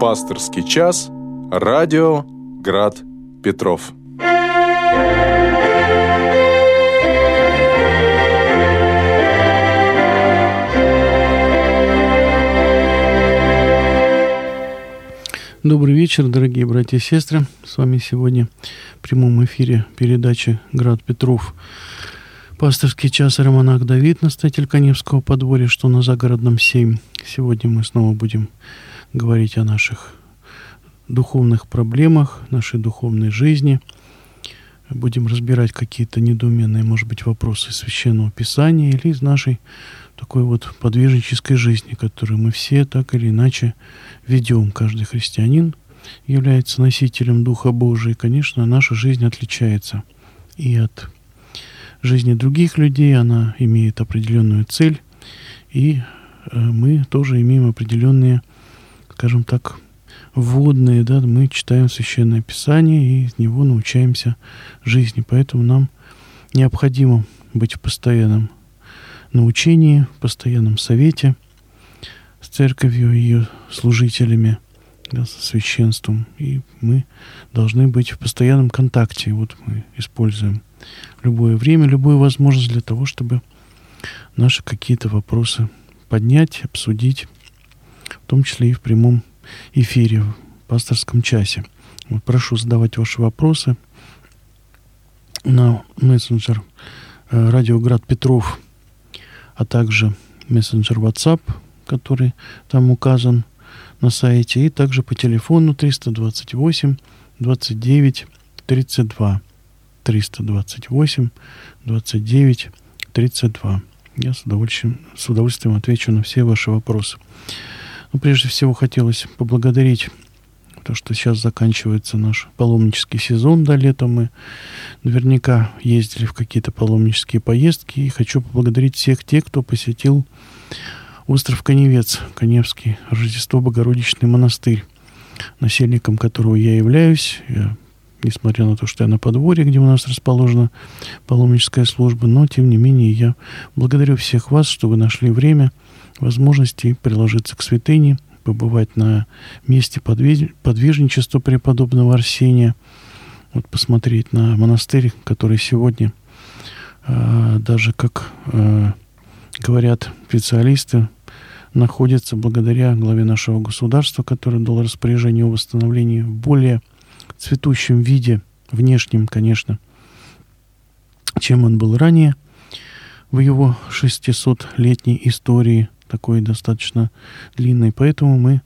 Пасторский час. Радио Град Петров. Добрый вечер, дорогие братья и сестры. С вами сегодня в прямом эфире передачи «Град Петров». Пасторский час Романах Давид, настоятель Коневского подворья, что на загородном 7. Сегодня мы снова будем говорить о наших духовных проблемах, нашей духовной жизни. Будем разбирать какие-то недоуменные, может быть, вопросы Священного Писания или из нашей такой вот подвижнической жизни, которую мы все так или иначе ведем. Каждый христианин является носителем Духа Божия. И, конечно, наша жизнь отличается и от жизни других людей. Она имеет определенную цель. И э, мы тоже имеем определенные, скажем так, вводные, да, мы читаем Священное Писание и из него научаемся жизни. Поэтому нам необходимо быть в постоянном на учении, в постоянном совете с церковью и ее служителями, да, со священством. И мы должны быть в постоянном контакте. Вот мы используем любое время, любую возможность для того, чтобы наши какие-то вопросы поднять, обсудить, в том числе и в прямом эфире, в пасторском часе. Вот прошу задавать ваши вопросы на мессенджер э, Радиоград Петров а также мессенджер WhatsApp, который там указан на сайте, и также по телефону 328 29 32 328 29 32. Я с удовольствием, с удовольствием отвечу на все ваши вопросы. Но прежде всего хотелось поблагодарить то, что сейчас заканчивается наш паломнический сезон до лета. Мы наверняка ездили в какие-то паломнические поездки. И хочу поблагодарить всех тех, кто посетил остров Коневец, Коневский Рождество Богородичный монастырь, насельником которого я являюсь. Я, несмотря на то, что я на подворье, где у нас расположена паломническая служба, но, тем не менее, я благодарю всех вас, что вы нашли время, возможности приложиться к святыне – побывать на месте подвижничества преподобного Арсения, вот посмотреть на монастырь, который сегодня э, даже, как э, говорят специалисты, находится благодаря главе нашего государства, который дал распоряжение о восстановлении в более цветущем виде, внешнем, конечно, чем он был ранее в его 600-летней истории – такой достаточно длинный. Поэтому мы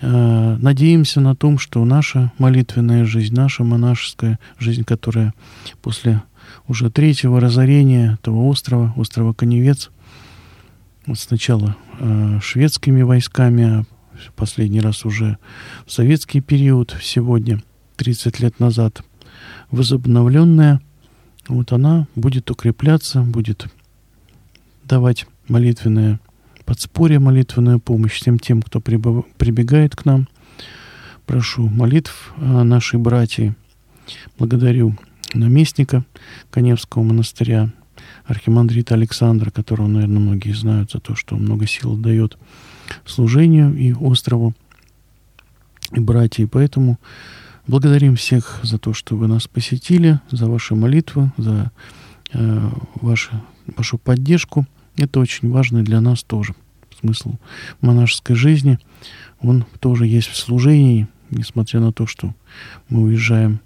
э, надеемся на том, что наша молитвенная жизнь, наша монашеская жизнь, которая после уже третьего разорения этого острова, острова Коневец, вот сначала э, шведскими войсками, а последний раз уже в советский период, сегодня, 30 лет назад, возобновленная, вот она будет укрепляться, будет давать молитвенное подспорье, молитвенную помощь всем тем, кто прибегает к нам. Прошу молитв нашей братьи. Благодарю наместника Коневского монастыря, архимандрита Александра, которого, наверное, многие знают за то, что много сил дает служению и острову, и братья. поэтому благодарим всех за то, что вы нас посетили, за ваши молитвы, за э, ваши, вашу поддержку. Это очень важно для нас тоже. Смысл монашеской жизни, он тоже есть в служении, несмотря на то, что мы уезжаем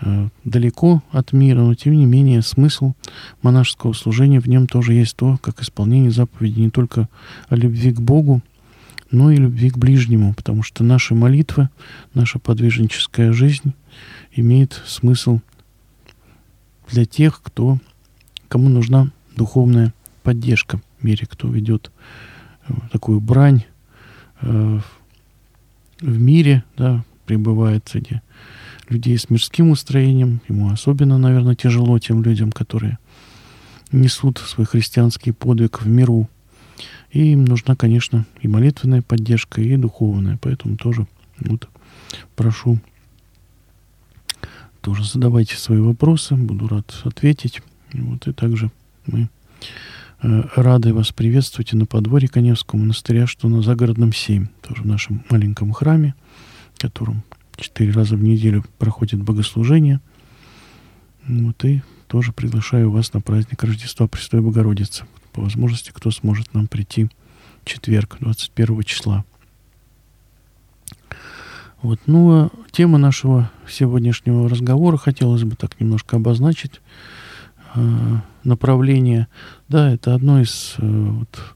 э, далеко от мира, но тем не менее смысл монашеского служения в нем тоже есть то, как исполнение заповедей не только о любви к Богу, но и любви к ближнему, потому что наши молитвы, наша подвижническая жизнь имеет смысл для тех, кто, кому нужна духовная поддержка в мире, кто ведет э, такую брань э, в мире, да, пребывает среди людей с мирским устроением. Ему особенно, наверное, тяжело тем людям, которые несут свой христианский подвиг в миру. И им нужна, конечно, и молитвенная поддержка, и духовная. Поэтому тоже вот прошу тоже задавайте свои вопросы, буду рад ответить. Вот, и также мы рады вас приветствовать и на подворье Коневского монастыря, что на Загородном 7, тоже в нашем маленьком храме, в котором четыре раза в неделю проходит богослужение. Вот и тоже приглашаю вас на праздник Рождества Престой Богородицы. По возможности, кто сможет нам прийти в четверг, 21 числа. Вот. Ну, а тема нашего сегодняшнего разговора хотелось бы так немножко обозначить. Э, направление. Да, это одно из э, вот,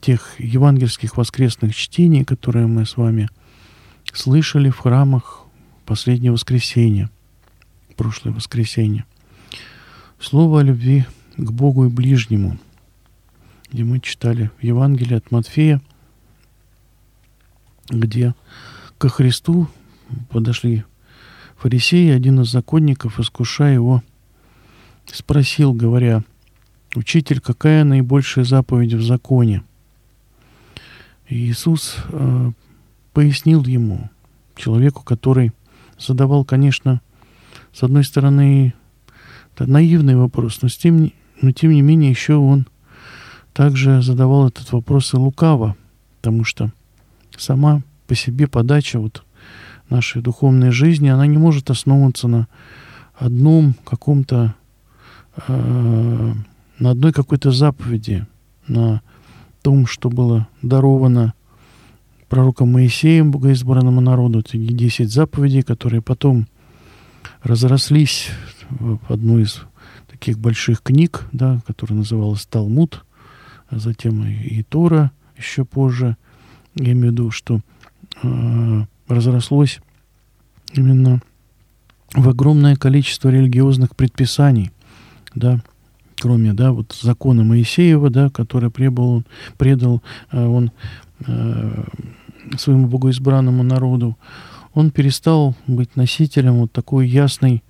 тех евангельских воскресных чтений, которые мы с вами слышали в храмах последнее воскресенье, прошлое воскресенье. Слово о любви к Богу и ближнему, где мы читали в Евангелии от Матфея, где ко Христу подошли фарисеи, один из законников, искушая его, спросил, говоря, «Учитель, какая наибольшая заповедь в законе?» И Иисус э, пояснил ему, человеку, который задавал, конечно, с одной стороны, наивный вопрос, но, с тем, но тем не менее еще он также задавал этот вопрос и лукаво, потому что сама по себе подача вот нашей духовной жизни, она не может основываться на одном каком-то, э, на одной какой-то заповеди, на том, что было даровано пророком Моисеем, богоизбранному народу, эти 10 заповедей, которые потом разрослись в одну из таких больших книг, да, которая называлась Талмуд, а затем и, и Тора еще позже. Я имею в виду, что Э, разрослось именно в огромное количество религиозных предписаний, да, кроме, да, вот закона Моисеева, да, который прибыл, предал э, он э, своему богоизбранному народу, он перестал быть носителем вот такой ясной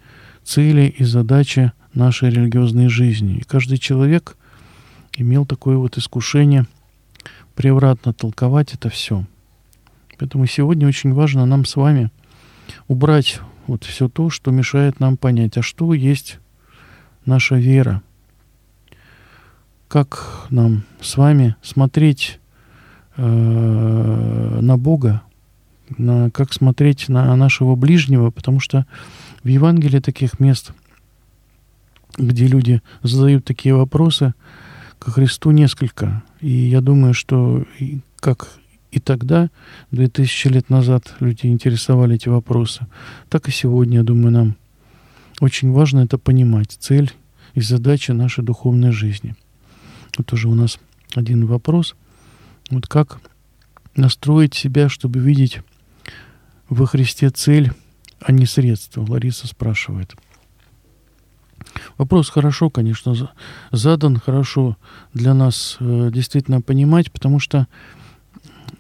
цели и задачи нашей религиозной жизни. И каждый человек имел такое вот искушение превратно толковать это все – Поэтому сегодня очень важно нам с вами убрать вот все то, что мешает нам понять, а что есть наша вера. Как нам с вами смотреть э, на Бога, на, как смотреть на нашего ближнего, потому что в Евангелии таких мест, где люди задают такие вопросы, к Христу несколько. И я думаю, что как и тогда, 2000 лет назад, люди интересовали эти вопросы. Так и сегодня, я думаю, нам очень важно это понимать. Цель и задача нашей духовной жизни. Вот уже у нас один вопрос. Вот как настроить себя, чтобы видеть во Христе цель, а не средство? Лариса спрашивает. Вопрос хорошо, конечно, задан, хорошо для нас э, действительно понимать, потому что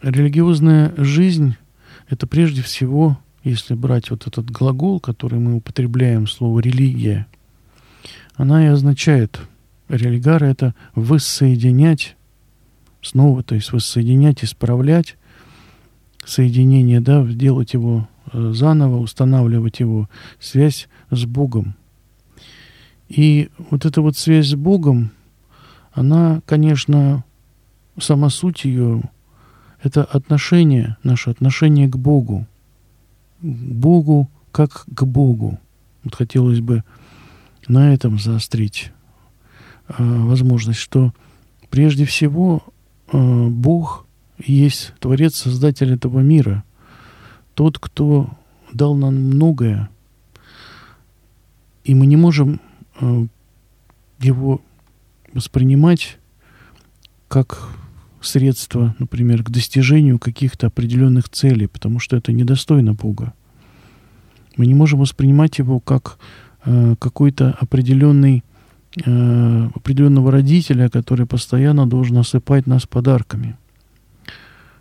религиозная жизнь — это прежде всего, если брать вот этот глагол, который мы употребляем, слово «религия», она и означает, религара — это воссоединять, снова, то есть воссоединять, исправлять соединение, да, делать его э, заново, устанавливать его связь с Богом. И вот эта вот связь с Богом, она, конечно, сама суть ее это отношение, наше отношение к Богу. Богу как к Богу. Вот хотелось бы на этом заострить э, возможность, что прежде всего э, Бог есть Творец, Создатель этого мира. Тот, кто дал нам многое. И мы не можем э, его воспринимать как средства, например, к достижению каких-то определенных целей, потому что это недостойно Бога. Мы не можем воспринимать его как э, какой-то определенный, э, определенного родителя, который постоянно должен осыпать нас подарками.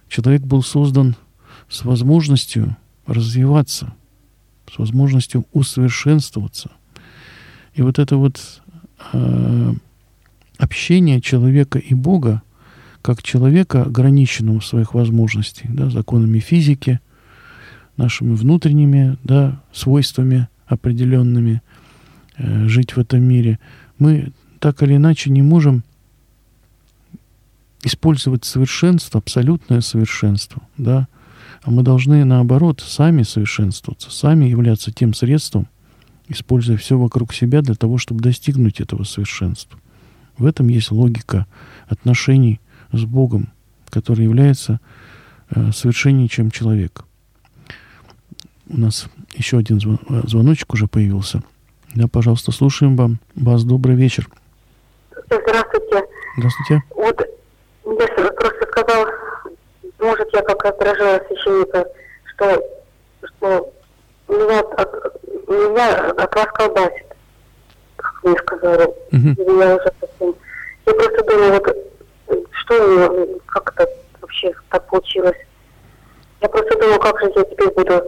Человек был создан с возможностью развиваться, с возможностью усовершенствоваться. И вот это вот э, общение человека и Бога, как человека, ограниченного в своих возможностях, да, законами физики, нашими внутренними да, свойствами определенными э, жить в этом мире, мы так или иначе не можем использовать совершенство, абсолютное совершенство, да, а мы должны, наоборот, сами совершенствоваться, сами являться тем средством, используя все вокруг себя для того, чтобы достигнуть этого совершенства. В этом есть логика отношений с Богом, который является э, совершеннее, чем человек. У нас еще один звон, э, звоночек уже появился. Да, пожалуйста, слушаем вам. Вас добрый вечер. Здравствуйте. Здравствуйте. Вот я просто сказал, может, я как отражала священника, что, что меня, от, меня от вас колбасит, как мне сказали. Uh-huh. Я уже совсем... Я просто думаю, вот, что у меня, как это вообще так получилось. Я просто думаю, как же я теперь буду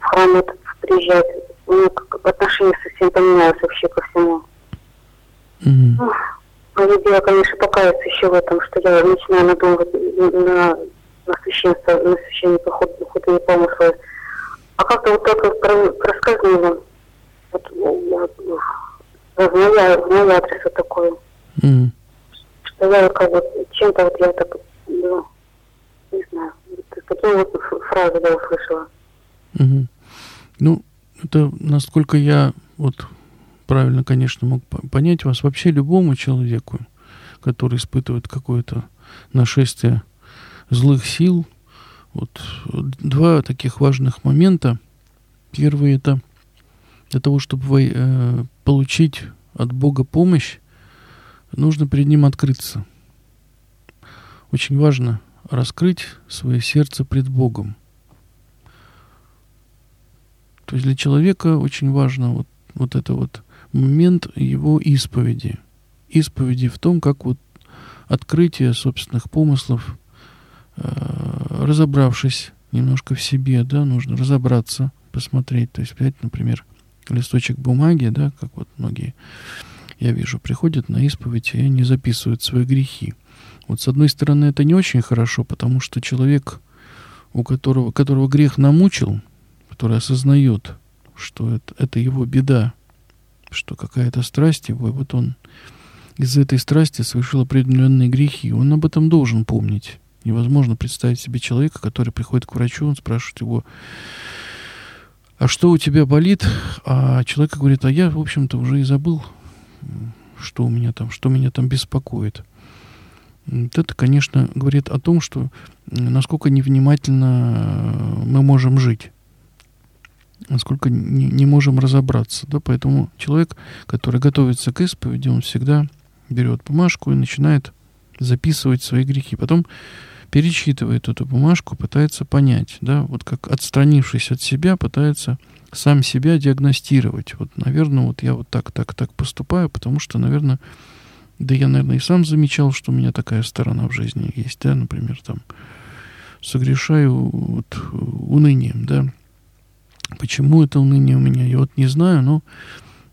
в храм этот приезжать. Ну, как отношение совсем поменялось вообще ко всему. Mm-hmm. Ну, я, конечно, покаяться еще в этом, что я начинаю надумывать на на священство, на священника худые помыслы. А как-то вот так вот проскользнуло. Вот, вот, в мой, адрес вот такое. Mm. Что я как бы чем-то вот я так, ну, не знаю, такие вот фразы я услышала. Mm-hmm. Ну, это насколько я вот правильно, конечно, мог понять вас, вообще любому человеку, который испытывает какое-то нашествие злых сил. Вот два таких важных момента. Первый это для того, чтобы э, получить от Бога помощь, нужно перед Ним открыться. Очень важно раскрыть свое сердце пред Богом. То есть для человека очень важно вот, вот это вот момент его исповеди. Исповеди в том, как вот открытие собственных помыслов Э, разобравшись немножко в себе, да, нужно разобраться, посмотреть, то есть взять, например, листочек бумаги, да, как вот многие, я вижу, приходят на исповедь и они записывают свои грехи. Вот с одной стороны это не очень хорошо, потому что человек, у которого, которого грех намучил, который осознает, что это, это его беда, что какая-то страсть его, и вот он из этой страсти совершил определенные грехи, он об этом должен помнить. Невозможно представить себе человека, который приходит к врачу, он спрашивает его, а что у тебя болит? А человек говорит, а я, в общем-то, уже и забыл, что у меня там, что меня там беспокоит. Это, конечно, говорит о том, что насколько невнимательно мы можем жить, насколько не, не можем разобраться. Да? Поэтому человек, который готовится к исповеди, он всегда берет бумажку и начинает записывать свои грехи. Потом перечитывает эту бумажку, пытается понять, да, вот как отстранившись от себя, пытается сам себя диагностировать. Вот, наверное, вот я вот так, так, так поступаю, потому что, наверное, да я, наверное, и сам замечал, что у меня такая сторона в жизни есть, да, например, там, согрешаю вот унынием, да. Почему это уныние у меня, я вот не знаю, но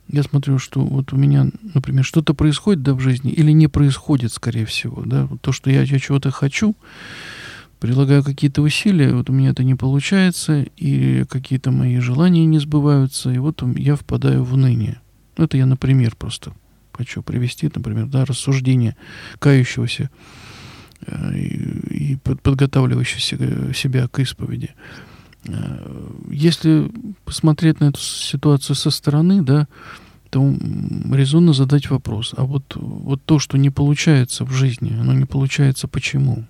я смотрю, что вот у меня, например, что-то происходит да, в жизни или не происходит, скорее всего, да, то, что я, я чего-то хочу, прилагаю какие-то усилия, вот у меня это не получается, и какие-то мои желания не сбываются, и вот я впадаю в уныние. Это я, например, просто хочу привести, например, да, рассуждение кающегося э, и, и подготавливающегося себя к исповеди. Э, если посмотреть на эту ситуацию со стороны, да, то резонно задать вопрос. А вот, вот то, что не получается в жизни, оно не получается почему?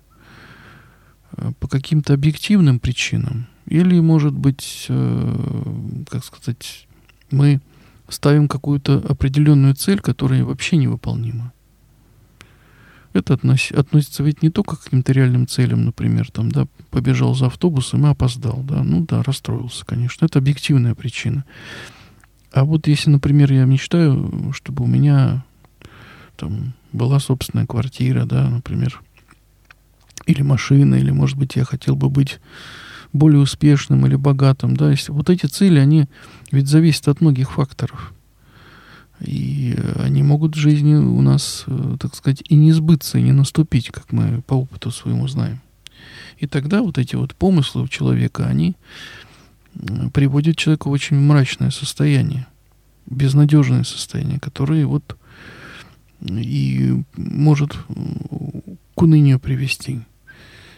Э, по каким-то объективным причинам? Или, может быть, э, как сказать, мы ставим какую-то определенную цель, которая вообще невыполнима? Это относ, относится ведь не только к каким-то реальным целям, например, там, да, побежал за автобусом и опоздал, да, ну да, расстроился, конечно, это объективная причина. А вот если, например, я мечтаю, чтобы у меня там была собственная квартира, да, например, или машина, или, может быть, я хотел бы быть более успешным или богатым, да, если вот эти цели, они ведь зависят от многих факторов. И они могут в жизни у нас, э, так сказать, и не сбыться, и не наступить, как мы по опыту своему знаем. И тогда вот эти вот помыслы у человека, они приводят человека в очень мрачное состояние, безнадежное состояние, которое вот и может к унынию привести.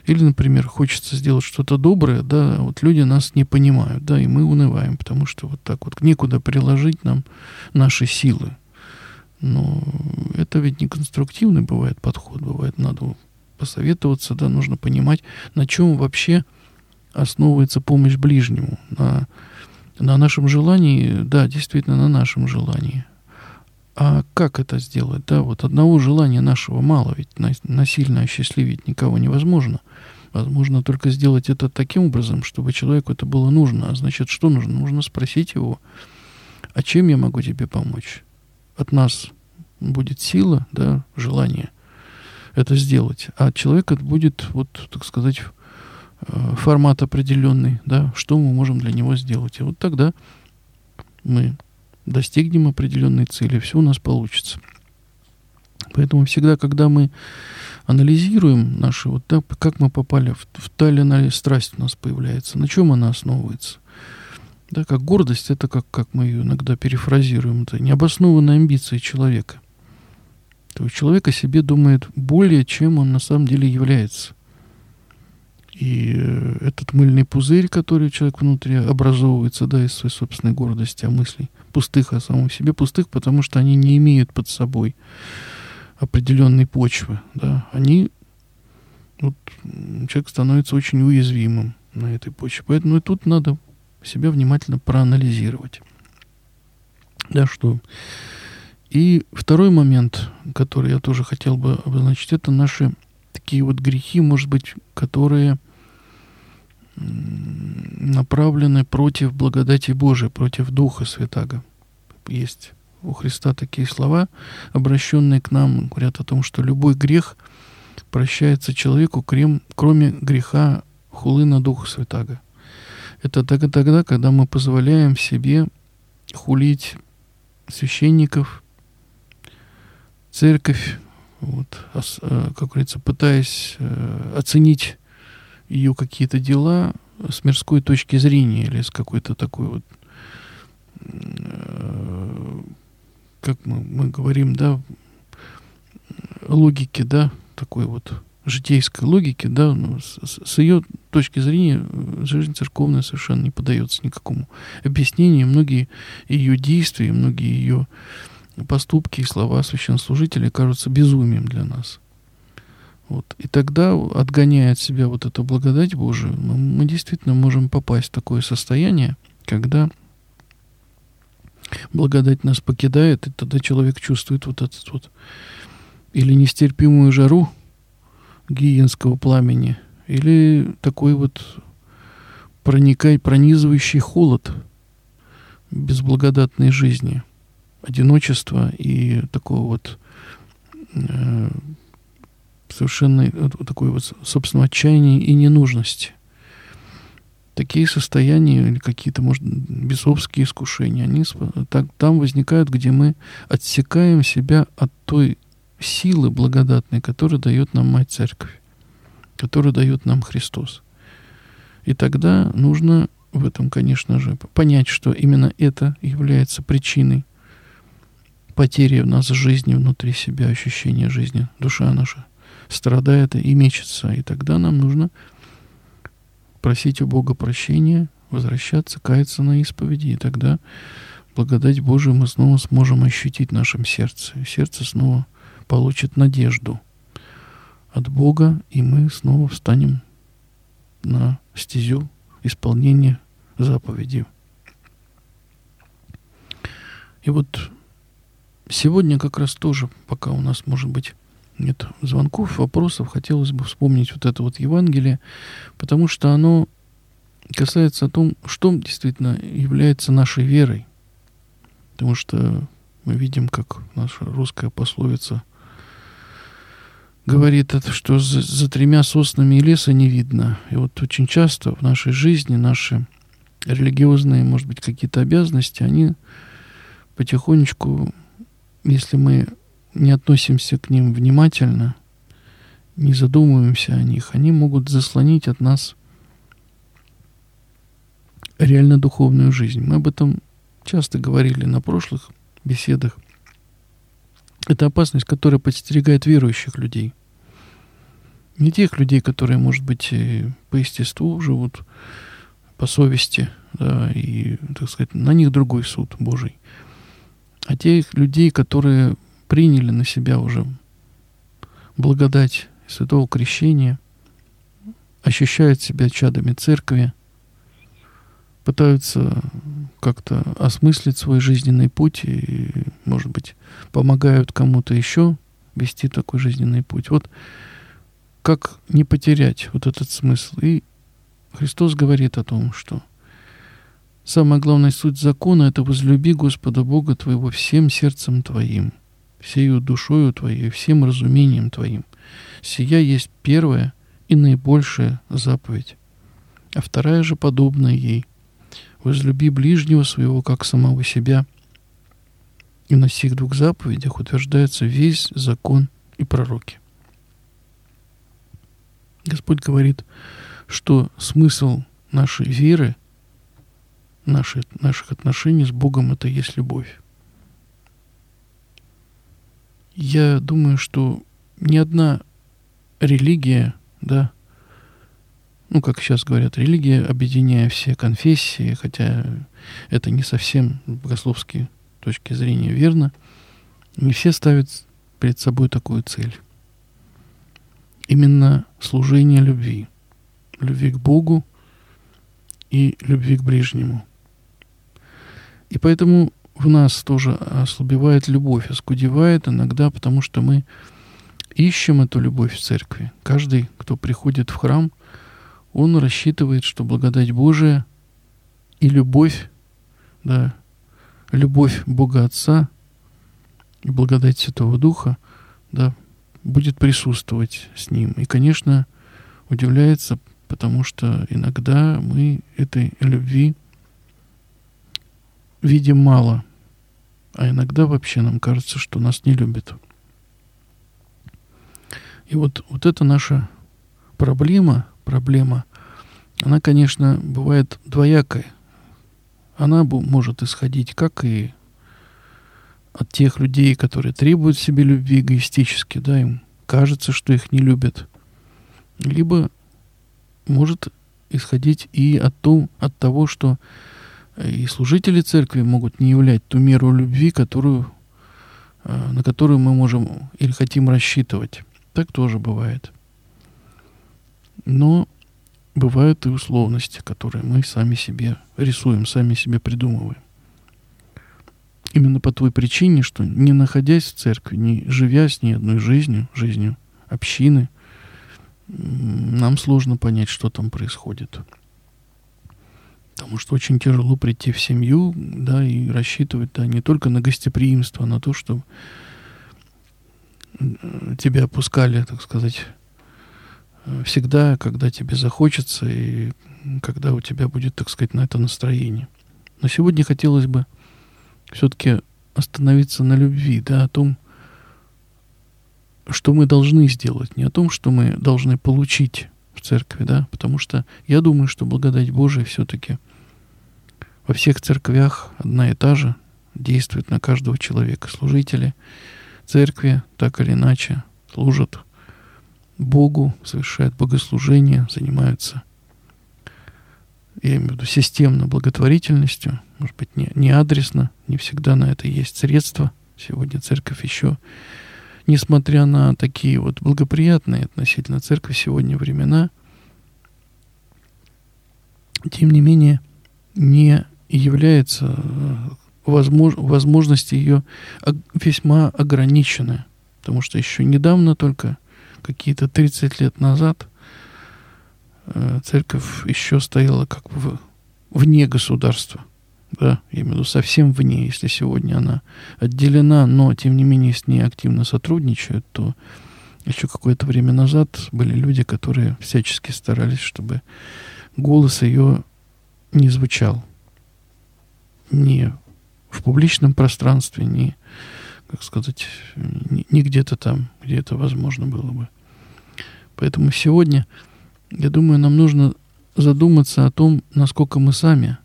Или, например, хочется сделать что-то доброе, да, вот люди нас не понимают, да, и мы унываем, потому что вот так вот некуда приложить нам наши силы. Но это ведь не конструктивный бывает подход, бывает надо посоветоваться, да, нужно понимать, на чем вообще основывается помощь ближнему, на, на нашем желании, да, действительно, на нашем желании. А как это сделать? Да, вот одного желания нашего мало, ведь насильно осчастливить никого невозможно. Возможно только сделать это таким образом, чтобы человеку это было нужно. А значит, что нужно? Нужно спросить его, а чем я могу тебе помочь? От нас будет сила, да, желание это сделать. А от человека будет, вот, так сказать, э, формат определенный, да, что мы можем для него сделать. И вот тогда мы достигнем определенной цели, все у нас получится. Поэтому всегда, когда мы анализируем наши, вот да, как мы попали в, в та или иная страсть у нас появляется, на чем она основывается. Да, как гордость, это как, как мы ее иногда перефразируем, это необоснованные амбиции человека. То есть человек о себе думает более, чем он на самом деле является. И э, этот мыльный пузырь, который человек внутри образовывается, да, из своей собственной гордости, а мыслей, пустых о самом себе, пустых, потому что они не имеют под собой определенной почвы, да, они, вот, человек становится очень уязвимым на этой почве. Поэтому и тут надо себя внимательно проанализировать. Да, что. И второй момент, который я тоже хотел бы обозначить, это наши такие вот грехи, может быть, которые направлены против благодати Божией, против Духа Святаго. Есть у Христа такие слова, обращенные к нам, говорят о том, что любой грех прощается человеку, кроме греха хулы на Духа Святаго. Это тогда, когда мы позволяем себе хулить священников, церковь, вот, э, как говорится, пытаясь э, оценить ее какие-то дела с мирской точки зрения или с какой-то такой вот э, как мы, мы говорим, да, логики, да, такой вот житейской логики, да, ну, с, с ее точки зрения жизнь церковная совершенно не поддается никакому объяснению. Многие ее действия, многие ее поступки и слова священнослужителей кажутся безумием для нас. Вот. И тогда, отгоняя от себя вот эту благодать Божию, мы, мы действительно можем попасть в такое состояние, когда благодать нас покидает, и тогда человек чувствует вот этот вот или нестерпимую жару гиенского пламени, или такой вот проникай, пронизывающий холод безблагодатной жизни, одиночество и такого вот э, совершенно э, такой вот собственного отчаяния и ненужности такие состояния или какие-то, может, бесовские искушения, они так, там возникают, где мы отсекаем себя от той силы благодатной, которую дает нам Мать Церковь, которую дает нам Христос. И тогда нужно в этом, конечно же, понять, что именно это является причиной потери в нас жизни внутри себя, ощущения жизни. Душа наша страдает и мечется. И тогда нам нужно просить у Бога прощения, возвращаться, каяться на исповеди, и тогда благодать Божию мы снова сможем ощутить в нашем сердце. Сердце снова получит надежду от Бога, и мы снова встанем на стезю исполнения заповеди. И вот сегодня как раз тоже, пока у нас, может быть, нет звонков, вопросов. Хотелось бы вспомнить вот это вот Евангелие, потому что оно касается о том, что действительно является нашей верой. Потому что мы видим, как наша русская пословица говорит, что за, за тремя соснами леса не видно. И вот очень часто в нашей жизни наши религиозные, может быть, какие-то обязанности, они потихонечку, если мы не относимся к ним внимательно, не задумываемся о них, они могут заслонить от нас реально духовную жизнь. Мы об этом часто говорили на прошлых беседах. Это опасность, которая подстерегает верующих людей. Не тех людей, которые, может быть, по естеству живут, по совести, да, и, так сказать, на них другой суд Божий. А тех людей, которые приняли на себя уже благодать святого крещения, ощущают себя чадами церкви, пытаются как-то осмыслить свой жизненный путь и, может быть, помогают кому-то еще вести такой жизненный путь. Вот как не потерять вот этот смысл. И Христос говорит о том, что самая главная суть закона — это возлюби Господа Бога твоего всем сердцем твоим, всею душою твоей, всем разумением твоим. Сия есть первая и наибольшая заповедь. А вторая же подобная ей — возлюби ближнего своего, как самого себя. И на сих двух заповедях утверждается весь закон и пророки. Господь говорит, что смысл нашей веры, нашей, наших отношений с Богом – это есть любовь. Я думаю, что ни одна религия, да, ну, как сейчас говорят, религия, объединяя все конфессии, хотя это не совсем с богословской точки зрения верно, не все ставят перед собой такую цель. Именно служение любви. Любви к Богу и любви к ближнему. И поэтому в нас тоже ослабевает любовь, оскудевает иногда, потому что мы ищем эту любовь в церкви. Каждый, кто приходит в храм – он рассчитывает, что благодать Божия и любовь, да, любовь Бога Отца и благодать Святого Духа, да, будет присутствовать с ним. И, конечно, удивляется, потому что иногда мы этой любви видим мало, а иногда вообще нам кажется, что нас не любят. И вот, вот это наша проблема, проблема, она, конечно, бывает двоякая. Она может исходить как и от тех людей, которые требуют себе любви эгоистически, да, им кажется, что их не любят. Либо может исходить и от, то, от того, что и служители церкви могут не являть ту меру любви, которую, э, на которую мы можем или хотим рассчитывать. Так тоже бывает. Но бывают и условности, которые мы сами себе рисуем, сами себе придумываем. Именно по той причине, что не находясь в церкви, не живя с ней одной жизнью, жизнью общины, нам сложно понять, что там происходит. Потому что очень тяжело прийти в семью, да, и рассчитывать, да, не только на гостеприимство, а на то, что тебя опускали, так сказать, всегда, когда тебе захочется и когда у тебя будет, так сказать, на это настроение. Но сегодня хотелось бы все-таки остановиться на любви, да, о том, что мы должны сделать, не о том, что мы должны получить в церкви, да, потому что я думаю, что благодать Божия все-таки во всех церквях одна и та же действует на каждого человека. Служители церкви так или иначе служат Богу, совершают богослужение, занимаются, я имею в виду, системно благотворительностью, может быть, не, не адресно, не всегда на это есть средства. Сегодня церковь еще, несмотря на такие вот благоприятные относительно церкви сегодня времена, тем не менее, не является э, возмож, возможности ее весьма ограниченная. Потому что еще недавно только какие-то 30 лет назад э, церковь еще стояла как бы вне государства. Да, я имею в виду совсем вне. Если сегодня она отделена, но тем не менее с ней активно сотрудничают, то еще какое-то время назад были люди, которые всячески старались, чтобы голос ее не звучал. Ни в публичном пространстве, ни, как сказать, ни, ни где-то там, где это возможно было бы. Поэтому сегодня, я думаю, нам нужно задуматься о том, насколько мы сами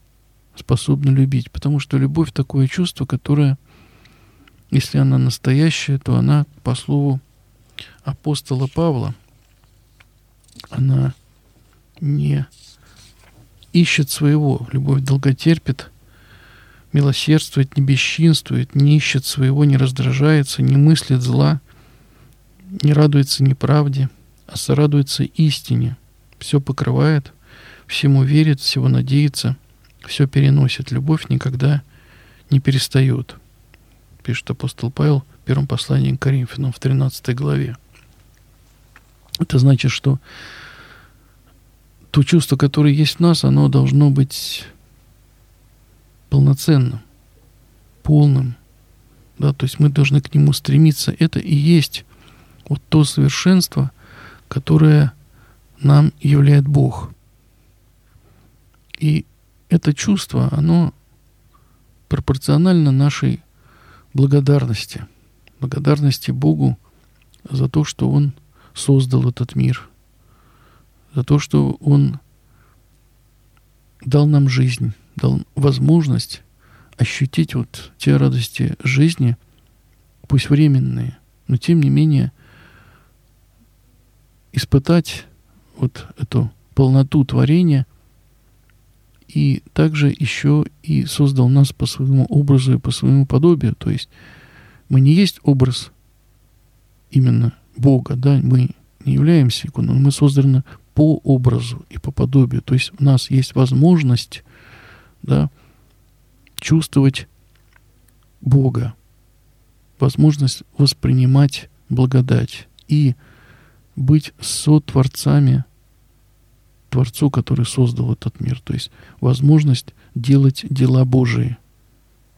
способны любить. Потому что любовь такое чувство, которое, если она настоящая, то она, по слову апостола Павла, она не ищет своего. Любовь долготерпит, милосердствует, не бесчинствует, не ищет своего, не раздражается, не мыслит зла, не радуется неправде, а сорадуется истине. Все покрывает, всему верит, всего надеется, все переносит. Любовь никогда не перестает, пишет апостол Павел в первом послании к Коринфянам в 13 главе. Это значит, что то чувство, которое есть в нас, оно должно быть полноценным, полным. Да, то есть мы должны к нему стремиться. Это и есть вот то совершенство, которое нам являет Бог. И это чувство, оно пропорционально нашей благодарности. Благодарности Богу за то, что Он создал этот мир, за то, что Он дал нам жизнь, дал возможность ощутить вот те радости жизни, пусть временные, но тем не менее испытать вот эту полноту творения и также еще и создал нас по своему образу и по своему подобию. То есть мы не есть образ именно Бога, да, мы не являемся иконой, мы созданы по образу и по подобию. То есть у нас есть возможность да, чувствовать Бога, возможность воспринимать благодать и быть сотворцами Творцу, который создал этот мир. То есть возможность делать дела Божии.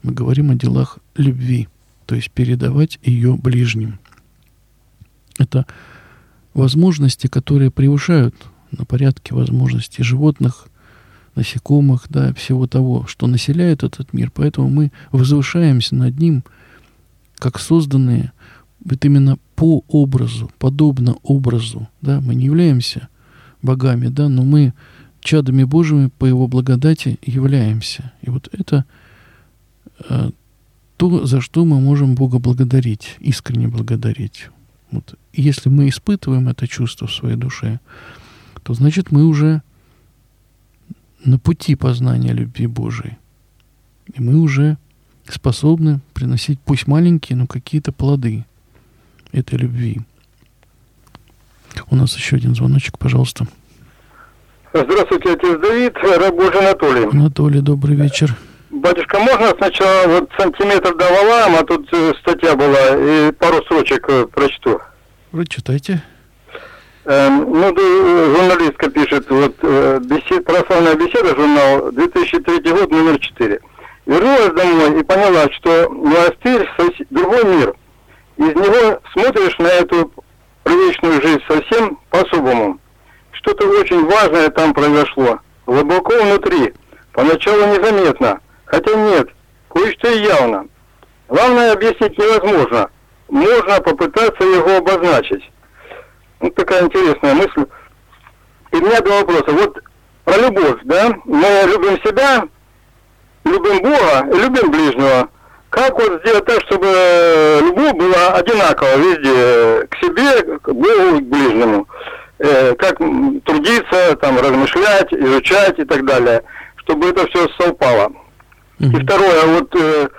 Мы говорим о делах любви, то есть передавать ее ближним. Это возможности, которые превышают на порядке возможностей животных, насекомых, да, всего того, что населяет этот мир. Поэтому мы возвышаемся над ним, как созданные вот именно по образу, подобно образу. Да, мы не являемся богами, да, но мы чадами Божьими по Его благодати являемся. И вот это э, то, за что мы можем Бога благодарить, искренне благодарить. Вот. Если мы испытываем это чувство в своей душе, то значит мы уже на пути познания любви Божией. И мы уже способны приносить, пусть маленькие, но какие-то плоды этой любви. У нас еще один звоночек, пожалуйста. Здравствуйте, отец Давид, раб Божий Анатолий. Анатолий, добрый вечер. Батюшка, можно сначала вот сантиметр до валам, а тут э, статья была, и пару строчек э, прочту. Прочитайте. Эм, ну, журналистка пишет, вот, э, бесед, православная беседа, журнал, 2003 год, номер 4. Вернулась домой и поняла, что монастырь – другой мир. Из него смотришь на эту привычную жизнь совсем по-особому. Что-то очень важное там произошло. Глубоко внутри. Поначалу незаметно. Хотя нет, кое-что и явно. Главное объяснить невозможно. Можно попытаться его обозначить. Вот такая интересная мысль. И у меня два вопроса. Вот про любовь, да? Мы любим себя, любим Бога любим ближнего. Как вот сделать так, чтобы любовь была одинакова везде, к себе, к Богу, к ближнему? Э, как трудиться, там, размышлять, изучать и так далее, чтобы это все совпало. Mm-hmm. И второе, вот э,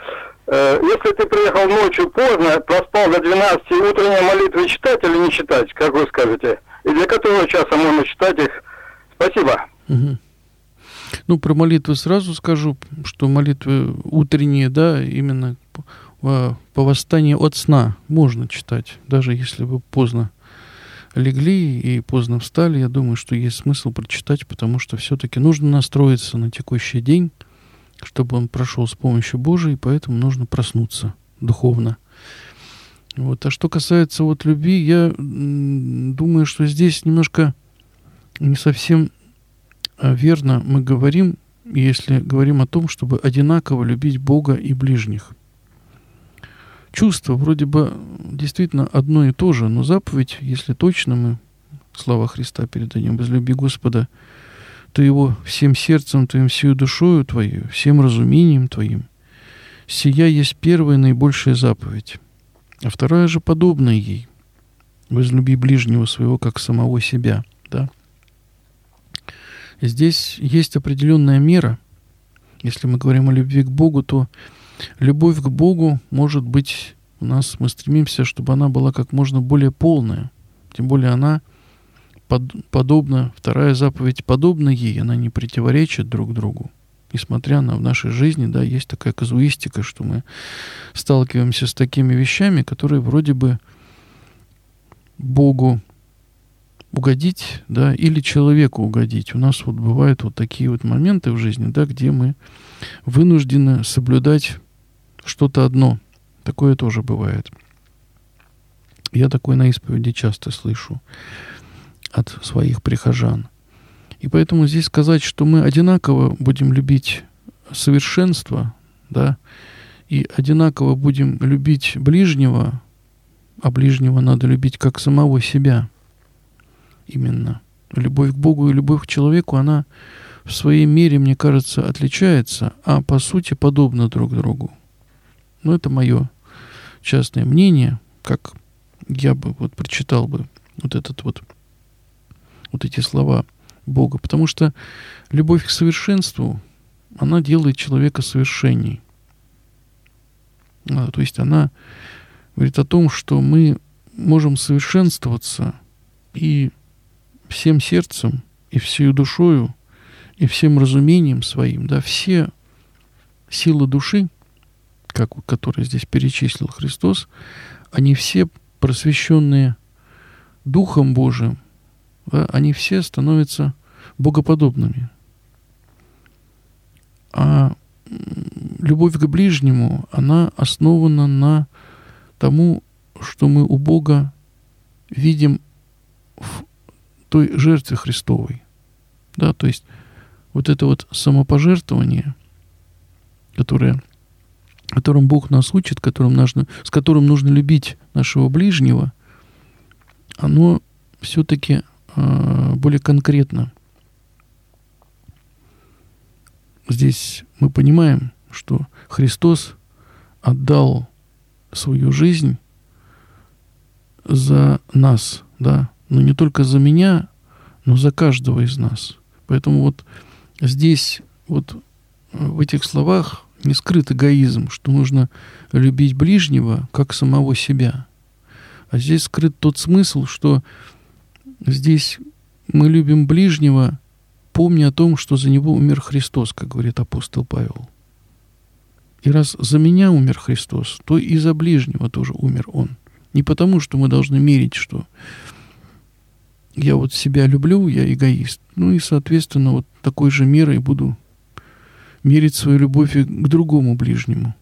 э, если ты приехал ночью поздно, проспал до 12, утренние молитвы читать или не читать, как вы скажете? И для которого часа можно читать их? Спасибо. Mm-hmm. Ну, про молитвы сразу скажу, что молитвы утренние, да, именно по, восстанию от сна можно читать, даже если вы поздно легли и поздно встали, я думаю, что есть смысл прочитать, потому что все-таки нужно настроиться на текущий день, чтобы он прошел с помощью Божией, поэтому нужно проснуться духовно. Вот. А что касается вот любви, я думаю, что здесь немножко не совсем верно мы говорим, если говорим о том, чтобы одинаково любить Бога и ближних – чувство вроде бы действительно одно и то же, но заповедь, если точно мы слова Христа передаем, возлюби Господа, то его всем сердцем твоим, всей душою твоей, всем разумением твоим. Сия есть первая наибольшая заповедь, а вторая же подобная ей. Возлюби ближнего своего, как самого себя? Здесь есть определенная мера. Если мы говорим о любви к Богу, то любовь к Богу может быть у нас, мы стремимся, чтобы она была как можно более полная. Тем более она под, подобна, вторая заповедь подобна ей, она не противоречит друг другу. Несмотря на в нашей жизни, да, есть такая казуистика, что мы сталкиваемся с такими вещами, которые вроде бы Богу угодить, да, или человеку угодить. У нас вот бывают вот такие вот моменты в жизни, да, где мы вынуждены соблюдать что-то одно. Такое тоже бывает. Я такое на исповеди часто слышу от своих прихожан. И поэтому здесь сказать, что мы одинаково будем любить совершенство, да, и одинаково будем любить ближнего, а ближнего надо любить как самого себя – именно. Любовь к Богу и любовь к человеку, она в своей мере, мне кажется, отличается, а по сути подобна друг другу. Но это мое частное мнение, как я бы вот прочитал бы вот этот вот, вот эти слова Бога. Потому что любовь к совершенству, она делает человека совершенней. А, то есть она говорит о том, что мы можем совершенствоваться и всем сердцем и всей душою и всем разумением своим, да, все силы души, как, которые здесь перечислил Христос, они все просвещенные Духом Божиим, да, они все становятся богоподобными. А любовь к ближнему, она основана на тому, что мы у Бога видим той жертве Христовой. Да, то есть вот это вот самопожертвование, которое, которым Бог нас учит, которым нужно, с которым нужно любить нашего ближнего, оно все-таки э, более конкретно. Здесь мы понимаем, что Христос отдал свою жизнь за нас, да, но не только за меня, но за каждого из нас. Поэтому вот здесь, вот в этих словах не скрыт эгоизм, что нужно любить ближнего, как самого себя. А здесь скрыт тот смысл, что здесь мы любим ближнего, помня о том, что за него умер Христос, как говорит апостол Павел. И раз за меня умер Христос, то и за ближнего тоже умер Он. Не потому, что мы должны мерить, что я вот себя люблю, я эгоист. Ну и, соответственно, вот такой же мерой буду мерить свою любовь к другому ближнему.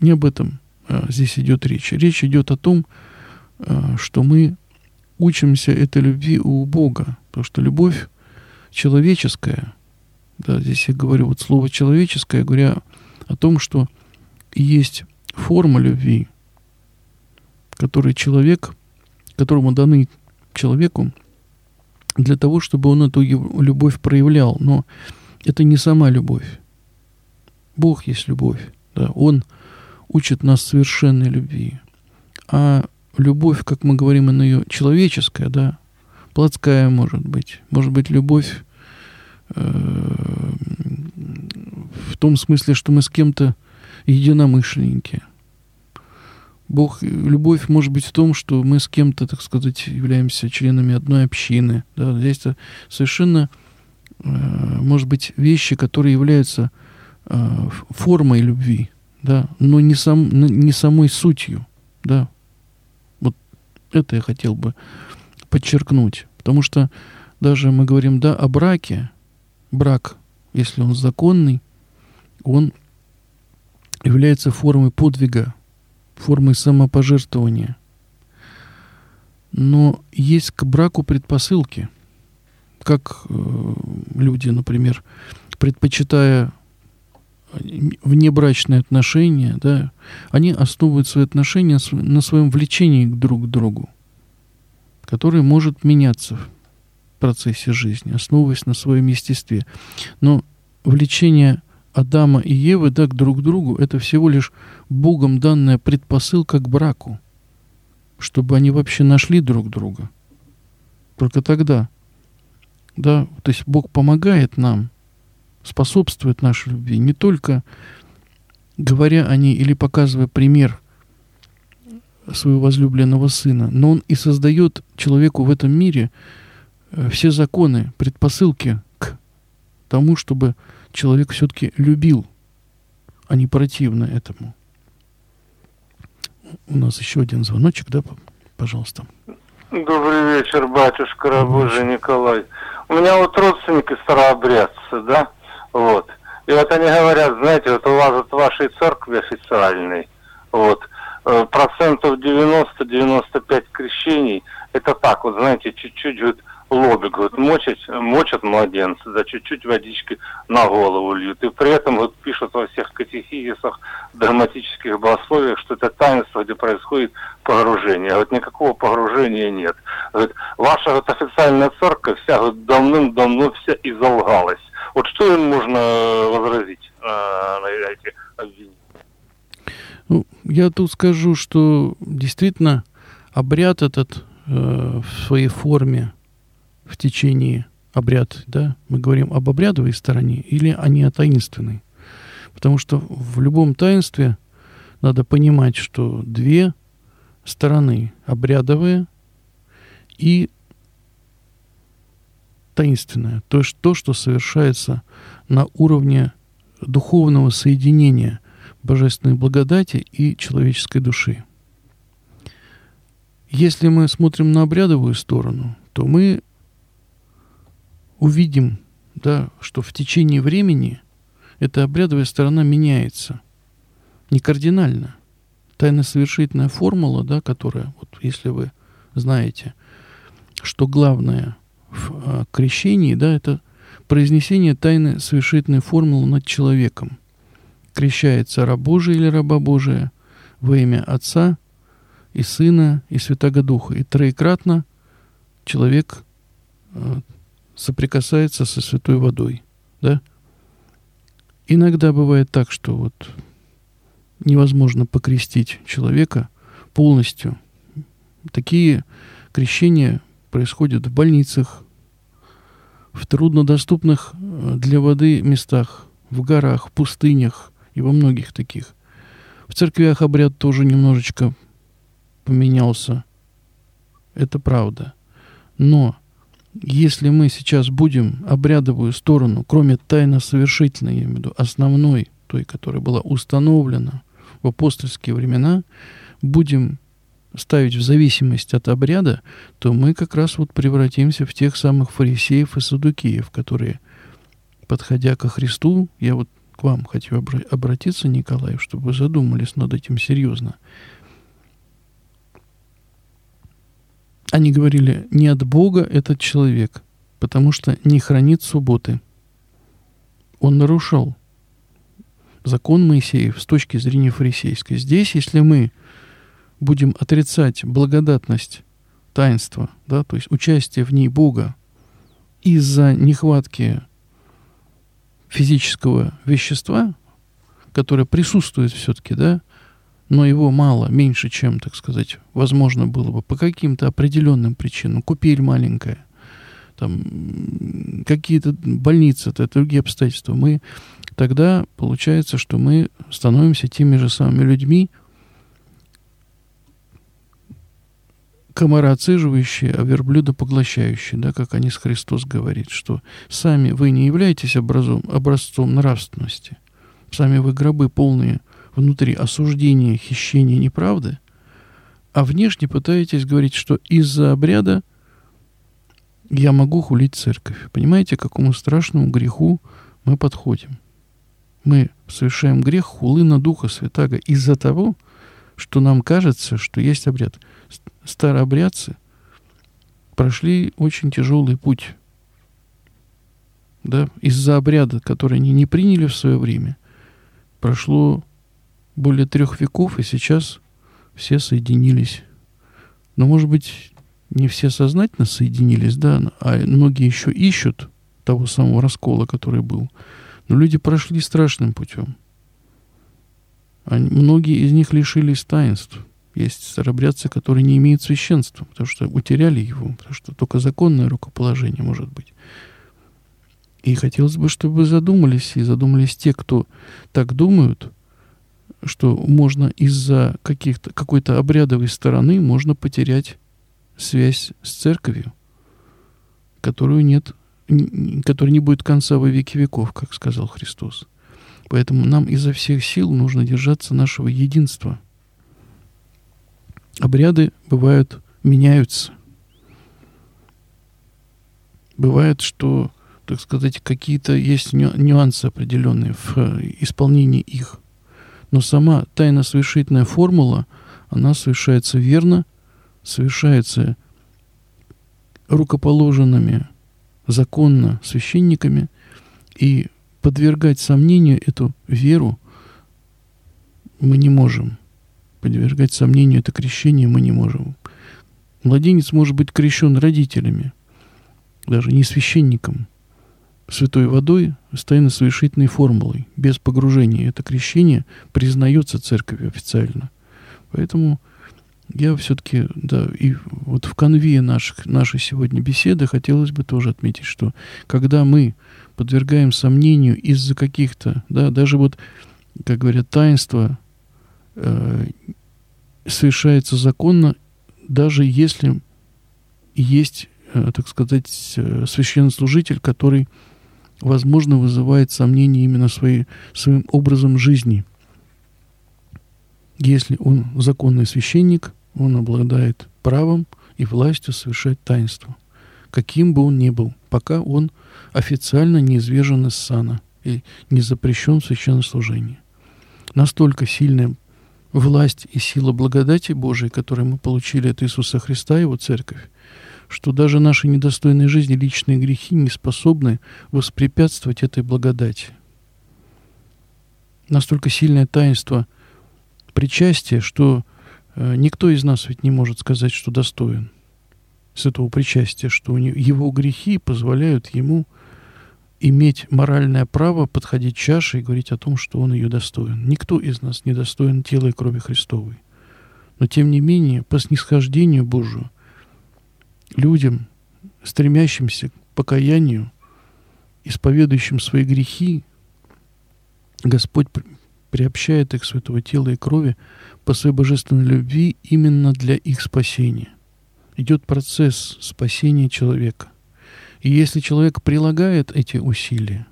Не об этом а, здесь идет речь. Речь идет о том, а, что мы учимся этой любви у Бога. Потому что любовь человеческая, да, здесь я говорю вот слово человеческое, говоря о том, что есть форма любви, которой человек, которому даны человеку для того, чтобы он эту любовь проявлял. Но это не сама любовь. Бог есть любовь. Да? Он учит нас совершенной любви. А любовь, как мы говорим, она ее человеческая, да, плотская может быть. Может быть, любовь э, в том смысле, что мы с кем-то единомышленники – Бог, любовь может быть в том, что мы с кем-то, так сказать, являемся членами одной общины. Да? Здесь это совершенно, э, может быть, вещи, которые являются э, формой любви, да? но не, сам, не самой сутью. Да? Вот это я хотел бы подчеркнуть. Потому что даже мы говорим, да, о браке. Брак, если он законный, он является формой подвига формой самопожертвования. Но есть к браку предпосылки. Как э, люди, например, предпочитая внебрачные отношения, да, они основывают свои отношения на своем влечении друг к другу, которое может меняться в процессе жизни, основываясь на своем естестве. Но влечение Адама и Евы да, к друг другу, это всего лишь Богом данная предпосылка к браку, чтобы они вообще нашли друг друга. Только тогда. Да, то есть Бог помогает нам, способствует нашей любви, не только говоря о ней или показывая пример своего возлюбленного сына, но он и создает человеку в этом мире э, все законы, предпосылки к тому, чтобы человек все-таки любил, а не противно этому. У нас еще один звоночек, да, пожалуйста. Добрый вечер, батюшка Рабожий Николай. У меня вот родственники старообрядцы, да, вот. И вот они говорят, знаете, вот у вас вот в вашей церкви официальной, вот, э, процентов 90-95 крещений, это так вот, знаете, чуть-чуть вот лобик вот мочат, мочат младенца, да, чуть-чуть водички на голову льют. И при этом вот пишут во всех катехизисах, догматических богословиях, что это таинство, где происходит погружение. Вот никакого погружения нет. Вот ваша вот официальная церковь вся вот давным-давно вся изолгалась. Вот что им можно возразить э, на эти обвинения? Ну, я тут скажу, что действительно обряд этот э, в своей форме в течение обряд, да, мы говорим об обрядовой стороне или о не о таинственной. Потому что в любом таинстве надо понимать, что две стороны, обрядовая и таинственная, то есть то, что совершается на уровне духовного соединения божественной благодати и человеческой души. Если мы смотрим на обрядовую сторону, то мы увидим, да, что в течение времени эта обрядовая сторона меняется. Не кардинально. Тайно-совершительная формула, да, которая, вот если вы знаете, что главное в а, крещении, да, это произнесение тайны совершительной формулы над человеком. Крещается раб Божий или раба Божия во имя Отца и Сына и Святого Духа. И троекратно человек а, соприкасается со святой водой, да? Иногда бывает так, что вот невозможно покрестить человека полностью. Такие крещения происходят в больницах, в труднодоступных э, для воды местах, в горах, в пустынях и во многих таких. В церквях обряд тоже немножечко поменялся. Это правда. Но если мы сейчас будем обрядовую сторону, кроме тайно-совершительной, я имею в виду основной, той, которая была установлена в апостольские времена, будем ставить в зависимость от обряда, то мы как раз вот превратимся в тех самых фарисеев и садукеев, которые, подходя ко Христу, я вот к вам хочу обратиться, Николай, чтобы вы задумались над этим серьезно – Они говорили, не от Бога этот человек, потому что не хранит субботы. Он нарушал закон Моисеев с точки зрения фарисейской. Здесь, если мы будем отрицать благодатность таинства, да, то есть участие в ней Бога из-за нехватки физического вещества, которое присутствует все-таки, да, но его мало, меньше, чем, так сказать, возможно было бы по каким-то определенным причинам. Купель маленькая, там какие-то больницы, это другие обстоятельства. Мы тогда получается, что мы становимся теми же самыми людьми, комара отсиживающие, а верблюда поглощающие, да, как они с Христос говорит, что сами вы не являетесь образом, образцом нравственности, сами вы гробы полные внутри осуждения, хищения, неправды, а внешне пытаетесь говорить, что из-за обряда я могу хулить церковь. Понимаете, к какому страшному греху мы подходим? Мы совершаем грех хулы на Духа Святаго из-за того, что нам кажется, что есть обряд. Старообрядцы прошли очень тяжелый путь. Да, из-за обряда, который они не приняли в свое время, прошло более трех веков, и сейчас все соединились. Но, может быть, не все сознательно соединились, да, а многие еще ищут того самого раскола, который был. Но люди прошли страшным путем. Они, многие из них лишились таинств. Есть старобрядцы, которые не имеют священства, потому что утеряли его, потому что только законное рукоположение может быть. И хотелось бы, чтобы вы задумались, и задумались те, кто так думают, что можно из-за каких-то, какой-то обрядовой стороны можно потерять связь с церковью, которую нет, которой не будет конца во веки веков, как сказал Христос. Поэтому нам изо всех сил нужно держаться нашего единства. Обряды бывают, меняются. Бывает, что так сказать, какие-то есть нюансы определенные в э, исполнении их. Но сама тайно совершительная формула, она совершается верно, совершается рукоположенными законно священниками, и подвергать сомнению эту веру мы не можем. Подвергать сомнению это крещение мы не можем. Младенец может быть крещен родителями, даже не священником – святой водой с тайно-совершительной формулой, без погружения. Это крещение признается церковью официально. Поэтому я все-таки, да, и вот в конве наших, нашей сегодня беседы хотелось бы тоже отметить, что когда мы подвергаем сомнению из-за каких-то, да, даже вот, как говорят, таинство э, совершается законно, даже если есть, э, так сказать, э, священнослужитель, который возможно, вызывает сомнения именно своей, своим образом жизни. Если он законный священник, он обладает правом и властью совершать таинство, каким бы он ни был, пока он официально не извержен из сана и не запрещен в священнослужении. Настолько сильная власть и сила благодати Божией, которую мы получили от Иисуса Христа и Его Церковь, что даже наши недостойные жизни личные грехи не способны воспрепятствовать этой благодати. Настолько сильное таинство причастия, что э, никто из нас ведь не может сказать, что достоин с этого причастия, что его грехи позволяют ему иметь моральное право подходить к чаше и говорить о том, что он ее достоин. Никто из нас не достоин тела и крови Христовой. Но тем не менее, по снисхождению Божию, людям, стремящимся к покаянию, исповедующим свои грехи, Господь приобщает их святого тела и крови по своей божественной любви именно для их спасения. Идет процесс спасения человека. И если человек прилагает эти усилия,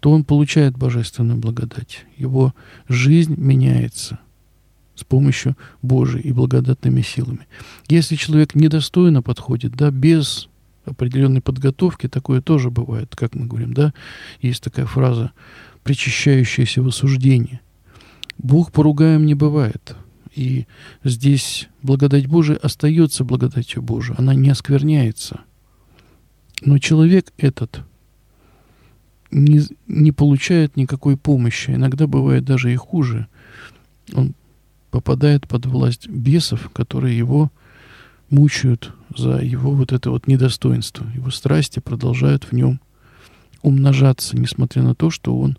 то он получает божественную благодать. Его жизнь меняется с помощью Божией и благодатными силами. Если человек недостойно подходит, да, без определенной подготовки, такое тоже бывает, как мы говорим, да, есть такая фраза «причащающееся в осуждении». Бог поругаем не бывает. И здесь благодать Божия остается благодатью Божией, она не оскверняется. Но человек этот не, не получает никакой помощи. Иногда бывает даже и хуже. Он попадает под власть бесов, которые его мучают за его вот это вот недостоинство. Его страсти продолжают в нем умножаться, несмотря на то, что он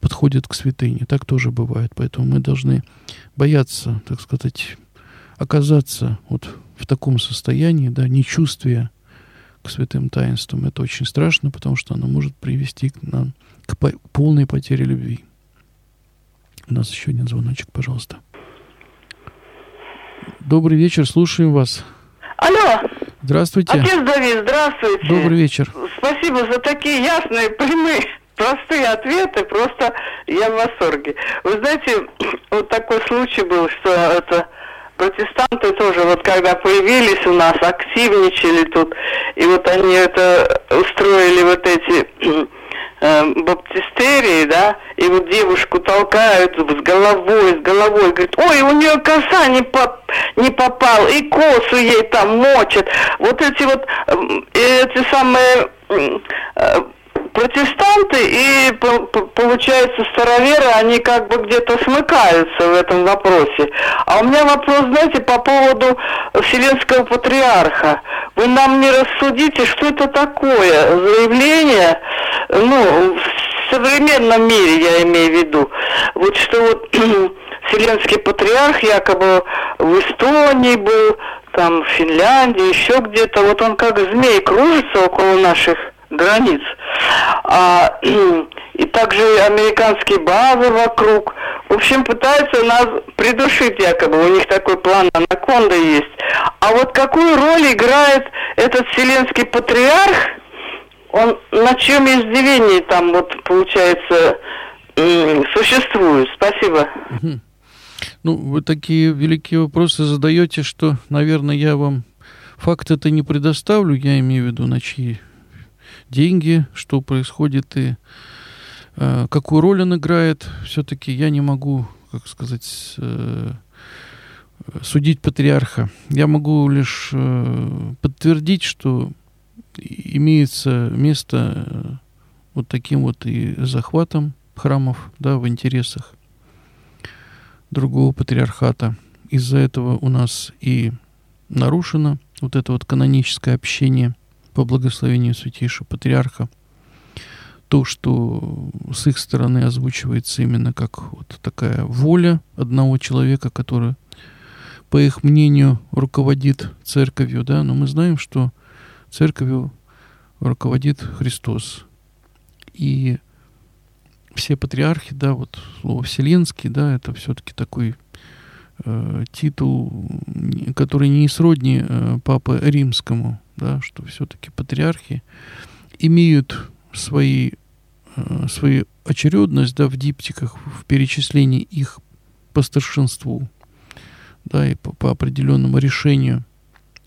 подходит к святыне. Так тоже бывает. Поэтому мы должны бояться, так сказать, оказаться вот в таком состоянии, да, нечувствия к святым таинствам. Это очень страшно, потому что оно может привести к нам к полной потере любви. У нас еще один звоночек, пожалуйста. Добрый вечер, слушаем вас. Алло. Здравствуйте. Отец Давид, здравствуйте. Добрый вечер. Спасибо за такие ясные, прямые, простые ответы. Просто я в восторге. Вы знаете, вот такой случай был, что это протестанты тоже, вот когда появились у нас, активничали тут, и вот они это устроили вот эти э, баптистерии, да, и вот девушку толкают с головой, с головой, говорит, ой, у нее коса не, поп не попал, и косу ей там мочат. Вот эти вот, э, эти самые э, протестанты и, получается, староверы, они как бы где-то смыкаются в этом вопросе. А у меня вопрос, знаете, по поводу Вселенского Патриарха. Вы нам не рассудите, что это такое заявление, ну, в современном мире я имею в виду, вот что вот Вселенский патриарх якобы в Эстонии был, там в Финляндии, еще где-то. Вот он как змей кружится около наших границ. А, и также американские базы вокруг. В общем, пытаются нас придушить якобы. У них такой план анаконда есть. А вот какую роль играет этот вселенский патриарх, он на чем издевении там вот получается существует? Спасибо. Ну, вы такие великие вопросы задаете, что, наверное, я вам факты-то не предоставлю, я имею в виду, на чьи деньги, что происходит и э, какую роль он играет. Все-таки я не могу, как сказать, э, судить патриарха. Я могу лишь э, подтвердить, что имеется место э, вот таким вот и захватом храмов, да, в интересах другого патриархата. Из-за этого у нас и нарушено вот это вот каноническое общение по благословению святейшего патриарха. То, что с их стороны озвучивается именно как вот такая воля одного человека, который, по их мнению, руководит церковью, да, но мы знаем, что церковью руководит Христос. И все патриархи, да, вот слово вселенский, да, это все-таки такой э, титул, который не сродни э, Папы Римскому, да, что все-таки патриархи имеют свои, э, свою очередность, да, в диптиках, в перечислении их по старшинству, да, и по, по определенному решению,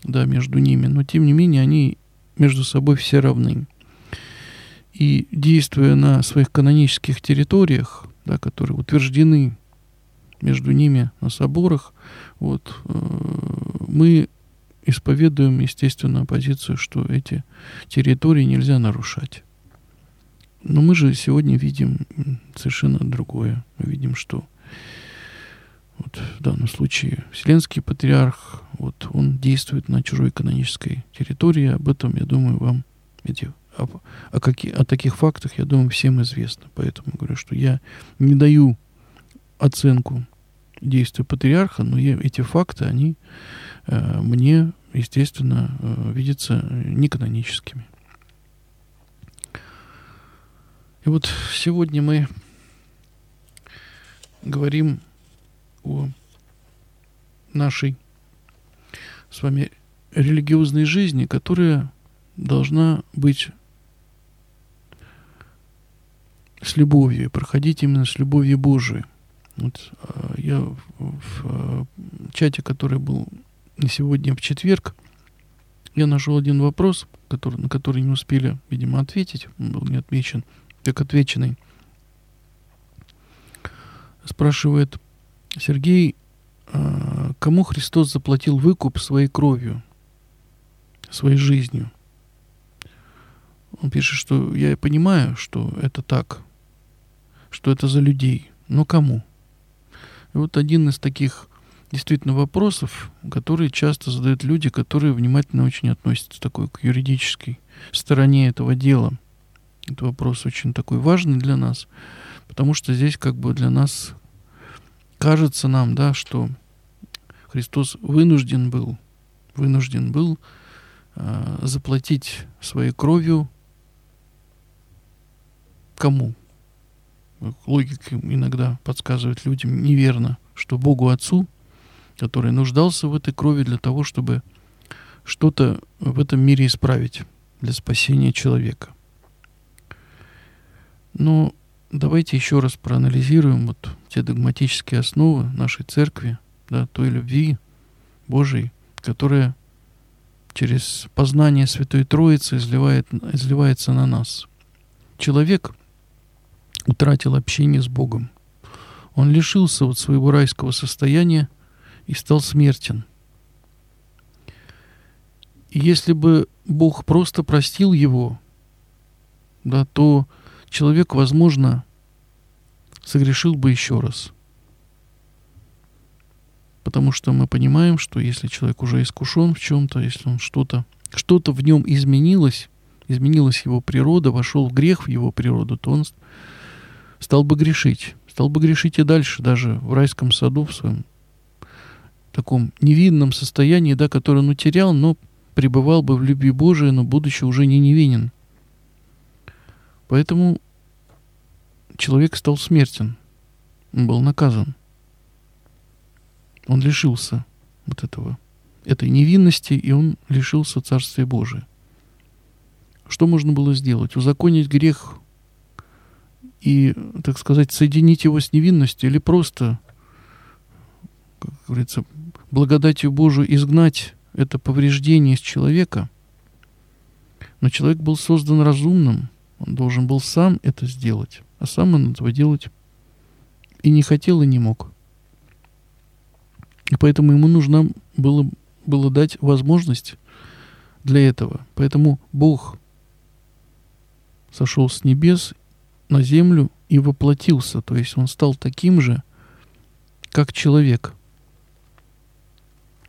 да, между ними, но тем не менее они между собой все равны. И действуя на своих канонических территориях, да, которые утверждены между ними на соборах, вот, э, мы исповедуем, естественно, позицию, что эти территории нельзя нарушать. Но мы же сегодня видим совершенно другое. Мы видим, что вот в данном случае Вселенский Патриарх, вот он действует на чужой канонической территории. Об этом, я думаю, вам эти о, о, какие, о таких фактах, я думаю, всем известно. Поэтому говорю, что я не даю оценку действию патриарха, но я, эти факты, они мне, естественно, э, видятся неканоническими. И вот сегодня мы говорим о нашей с вами религиозной жизни, которая должна быть с любовью, проходить именно с любовью Божией. Вот, э, я в, э, чате, который был сегодня в четверг, я нашел один вопрос, который, на который не успели, видимо, ответить. Он был не отмечен, как отвеченный. Спрашивает Сергей, э, кому Христос заплатил выкуп своей кровью, своей жизнью? Он пишет, что я понимаю, что это так, что это за людей, но кому? И вот один из таких действительно вопросов, которые часто задают люди, которые внимательно очень относятся такой к юридической стороне этого дела. Это вопрос очень такой важный для нас, потому что здесь как бы для нас кажется нам, да, что Христос вынужден был, вынужден был э, заплатить своей кровью кому? логика иногда подсказывает людям неверно, что Богу Отцу, который нуждался в этой крови для того, чтобы что-то в этом мире исправить для спасения человека. Но давайте еще раз проанализируем вот те догматические основы нашей церкви, да, той любви Божией, которая через познание Святой Троицы изливает, изливается на нас. Человек — утратил общение с Богом. Он лишился вот своего райского состояния и стал смертен. И если бы Бог просто простил его, да, то человек, возможно, согрешил бы еще раз. Потому что мы понимаем, что если человек уже искушен в чем-то, если он что-то, что-то в нем изменилось, изменилась его природа, вошел в грех в его природу, то он стал бы грешить. Стал бы грешить и дальше, даже в райском саду, в своем таком невинном состоянии, да, которое он утерял, но пребывал бы в любви Божией, но будучи уже не невинен. Поэтому человек стал смертен. Он был наказан. Он лишился вот этого, этой невинности, и он лишился Царствия Божия. Что можно было сделать? Узаконить грех и, так сказать, соединить его с невинностью или просто, как говорится, благодатью Божию изгнать это повреждение из человека. Но человек был создан разумным, он должен был сам это сделать, а сам он этого делать и не хотел, и не мог. И поэтому ему нужно было, было дать возможность для этого. Поэтому Бог сошел с небес на землю и воплотился, то есть он стал таким же, как человек.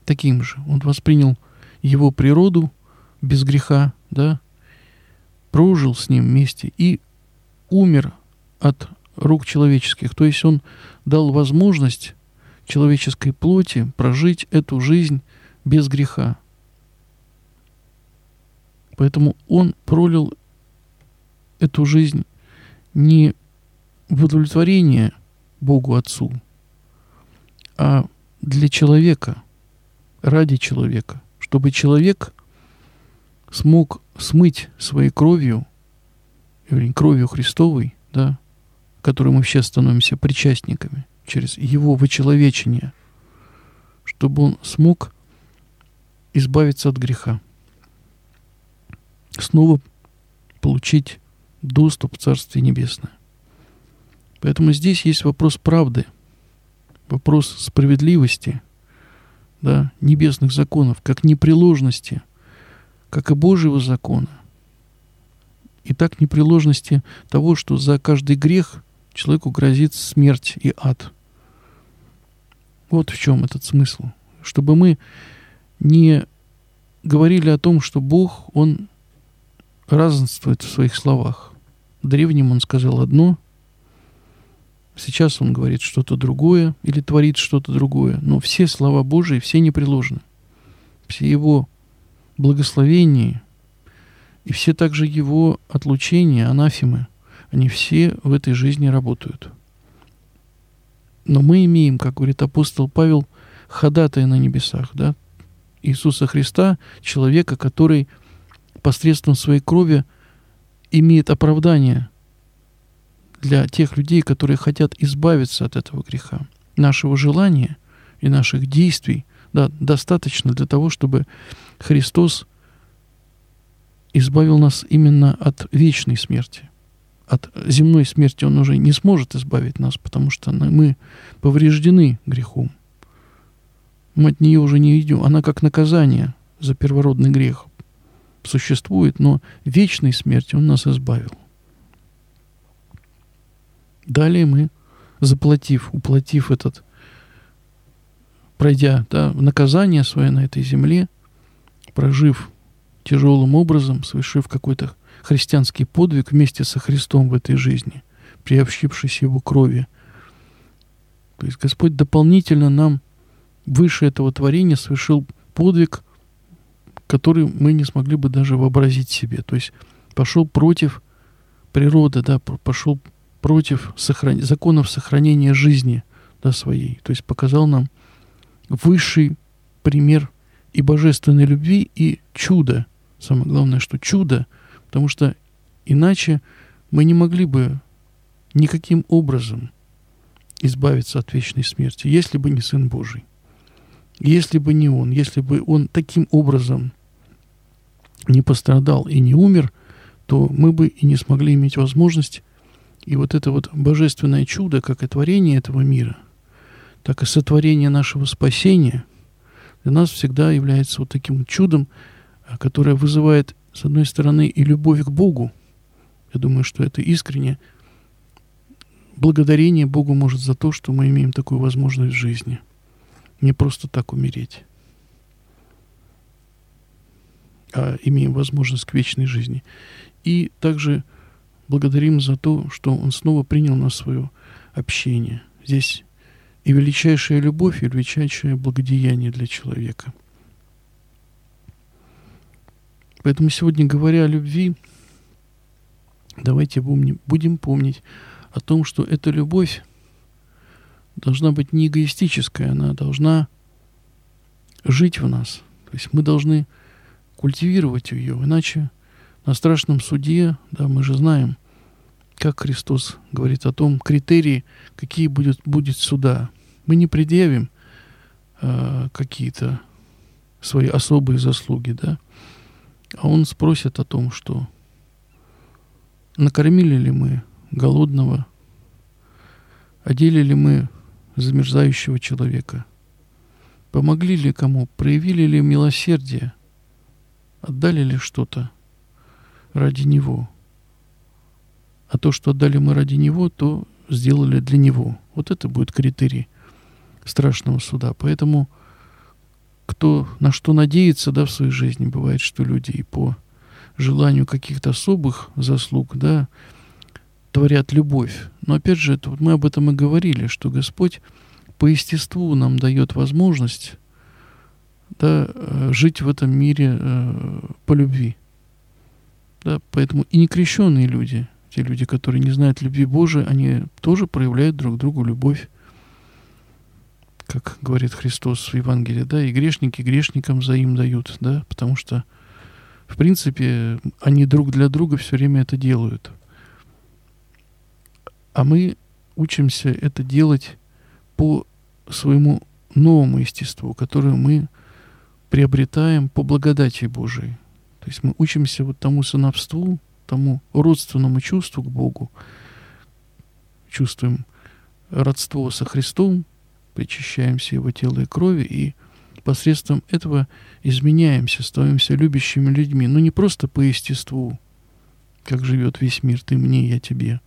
Таким же. Он воспринял его природу без греха, да, прожил с ним вместе и умер от рук человеческих. То есть он дал возможность человеческой плоти прожить эту жизнь без греха. Поэтому он пролил эту жизнь не в удовлетворение Богу Отцу, а для человека, ради человека, чтобы человек смог смыть своей кровью, кровью Христовой, да, которой мы все становимся причастниками, через его вычеловечение, чтобы он смог избавиться от греха, снова получить доступ в Царствие Небесное. Поэтому здесь есть вопрос правды, вопрос справедливости, да, небесных законов, как непреложности, как и Божьего закона, и так непреложности того, что за каждый грех человеку грозит смерть и ад. Вот в чем этот смысл. Чтобы мы не говорили о том, что Бог, Он разнствует в своих словах. Древним он сказал одно, сейчас он говорит что-то другое или творит что-то другое. Но все слова Божии, все непреложны. Все его благословения и все также его отлучения, анафимы, они все в этой жизни работают. Но мы имеем, как говорит апостол Павел, ходатая на небесах, да, Иисуса Христа, человека, который посредством своей крови имеет оправдание для тех людей, которые хотят избавиться от этого греха. Нашего желания и наших действий да, достаточно для того, чтобы Христос избавил нас именно от вечной смерти. От земной смерти Он уже не сможет избавить нас, потому что мы повреждены грехом. Мы от нее уже не идем. Она как наказание за первородный грех существует, но вечной смерти Он нас избавил. Далее мы, заплатив, уплатив этот, пройдя да, наказание свое на этой земле, прожив тяжелым образом, совершив какой-то христианский подвиг вместе со Христом в этой жизни, приобщившись Его крови. То есть Господь дополнительно нам выше этого творения совершил подвиг, который мы не смогли бы даже вообразить себе. То есть пошел против природы, да, пошел против сохран... законов сохранения жизни да, своей. То есть показал нам высший пример и божественной любви, и чудо. Самое главное, что чудо, потому что иначе мы не могли бы никаким образом избавиться от вечной смерти, если бы не Сын Божий. Если бы не Он, если бы Он таким образом не пострадал и не умер, то мы бы и не смогли иметь возможность и вот это вот божественное чудо, как и творение этого мира, так и сотворение нашего спасения для нас всегда является вот таким чудом, а, которое вызывает, с одной стороны, и любовь к Богу. Я думаю, что это искренне благодарение Богу может за то, что мы имеем такую возможность в жизни. Не просто так умереть а имеем возможность к вечной жизни. И также благодарим за то, что Он снова принял нас в свое общение. Здесь и величайшая любовь, и величайшее благодеяние для человека. Поэтому сегодня, говоря о любви, давайте будем помнить о том, что эта любовь должна быть не эгоистическая, она должна жить в нас. То есть мы должны культивировать ее, иначе на страшном суде, да, мы же знаем, как Христос говорит о том, критерии, какие будет, будет суда. Мы не предъявим э, какие-то свои особые заслуги, да, а Он спросит о том, что накормили ли мы голодного, одели ли мы замерзающего человека, помогли ли кому, проявили ли милосердие, отдали ли что-то ради него – а то, что отдали мы ради него, то сделали для него. Вот это будет критерий страшного суда. Поэтому кто на что надеется, да, в своей жизни, бывает, что люди и по желанию каких-то особых заслуг, да, творят любовь. Но опять же, это, мы об этом и говорили, что Господь по естеству нам дает возможность да, э, жить в этом мире э, по любви. Да, поэтому и некрещенные люди – те люди, которые не знают любви Божией, они тоже проявляют друг другу любовь. Как говорит Христос в Евангелии, да, и грешники грешникам взаим дают, да, потому что, в принципе, они друг для друга все время это делают. А мы учимся это делать по своему новому естеству, которое мы приобретаем по благодати Божией. То есть мы учимся вот тому сыновству, тому родственному чувству к Богу, чувствуем родство со Христом, причащаемся Его тела и крови, и посредством этого изменяемся, становимся любящими людьми. Но не просто по естеству, как живет весь мир, ты мне, я тебе,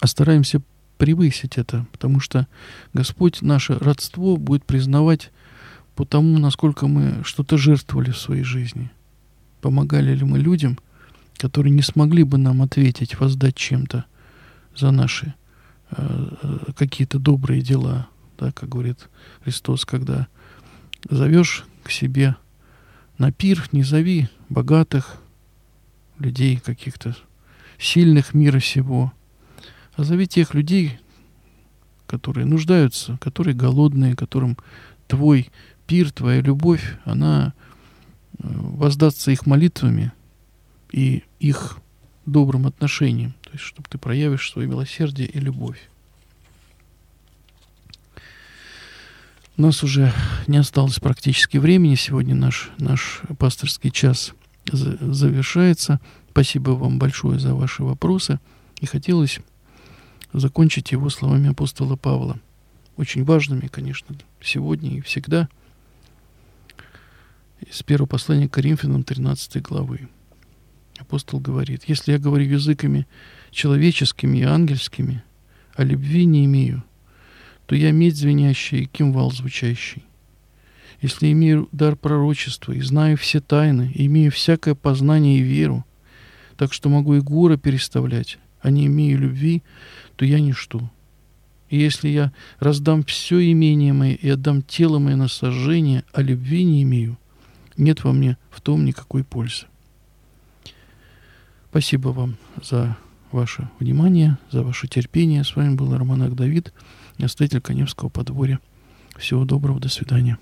а стараемся превысить это, потому что Господь наше родство будет признавать по тому, насколько мы что-то жертвовали в своей жизни. Помогали ли мы людям – которые не смогли бы нам ответить, воздать чем-то за наши э, э, какие-то добрые дела, да, как говорит Христос, когда зовешь к себе на пир, не зови богатых людей каких-то сильных мира сего, а зови тех людей, которые нуждаются, которые голодные, которым твой пир, твоя любовь, она э, воздастся их молитвами – и их добрым отношением, то есть чтобы ты проявишь свое милосердие и любовь. У нас уже не осталось практически времени. Сегодня наш, наш пасторский час завершается. Спасибо вам большое за ваши вопросы. И хотелось закончить его словами апостола Павла. Очень важными, конечно, сегодня и всегда. Из первого послания к Коринфянам 13 главы. Апостол говорит, если я говорю языками человеческими и ангельскими, а любви не имею, то я медь звенящая и кимвал звучащий. Если имею дар пророчества и знаю все тайны, и имею всякое познание и веру, так что могу и горы переставлять, а не имею любви, то я ничто. И если я раздам все имение мое и отдам тело мое на сожжение, а любви не имею, нет во мне в том никакой пользы. Спасибо вам за ваше внимание, за ваше терпение. С вами был Романак Давид, настоятель Коневского подворья. Всего доброго, до свидания.